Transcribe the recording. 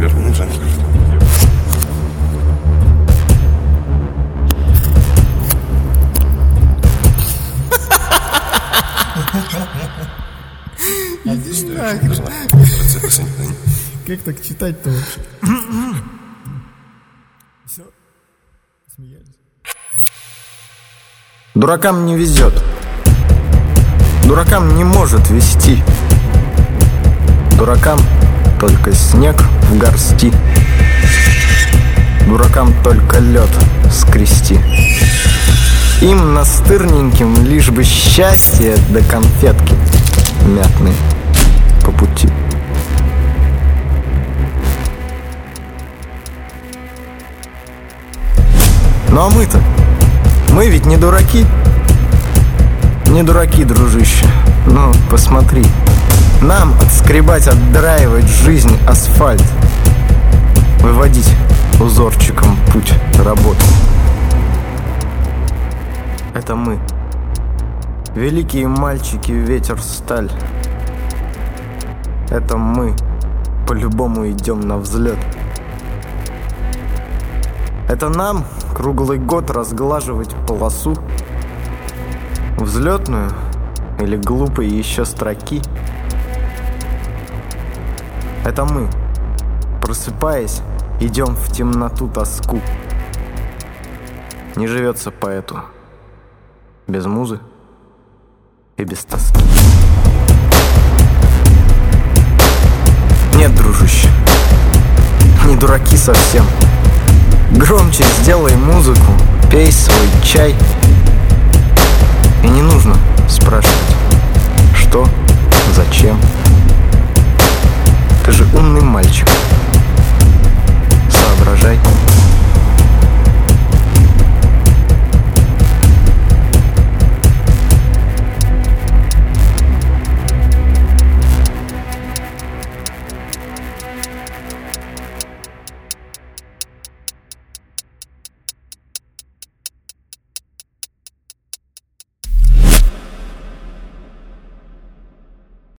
Джентльмен. Иди санитарный. Как так читать-то вообще? Все. Смеялись. Дуракам не везет. Дуракам не может вести. Дуракам только снег в горсти. Дуракам только лед скрести. Им настырненьким лишь бы счастье до конфетки мятной по пути. Ну а мы-то? Мы ведь не дураки. Не дураки, дружище. Ну, посмотри. Нам отскребать, отдраивать жизнь асфальт. Выводить узорчиком путь работы. Это мы. Великие мальчики, ветер, сталь. Это мы. По-любому идем на взлет. Это нам круглый год разглаживать полосу Взлетную или глупые еще строки Это мы, просыпаясь, идем в темноту тоску. Не живется поэту. Без музы и без тоски. Нет, дружище, не дураки совсем. Громче сделай музыку, пей свой чай. И не нужно спрашивать, что,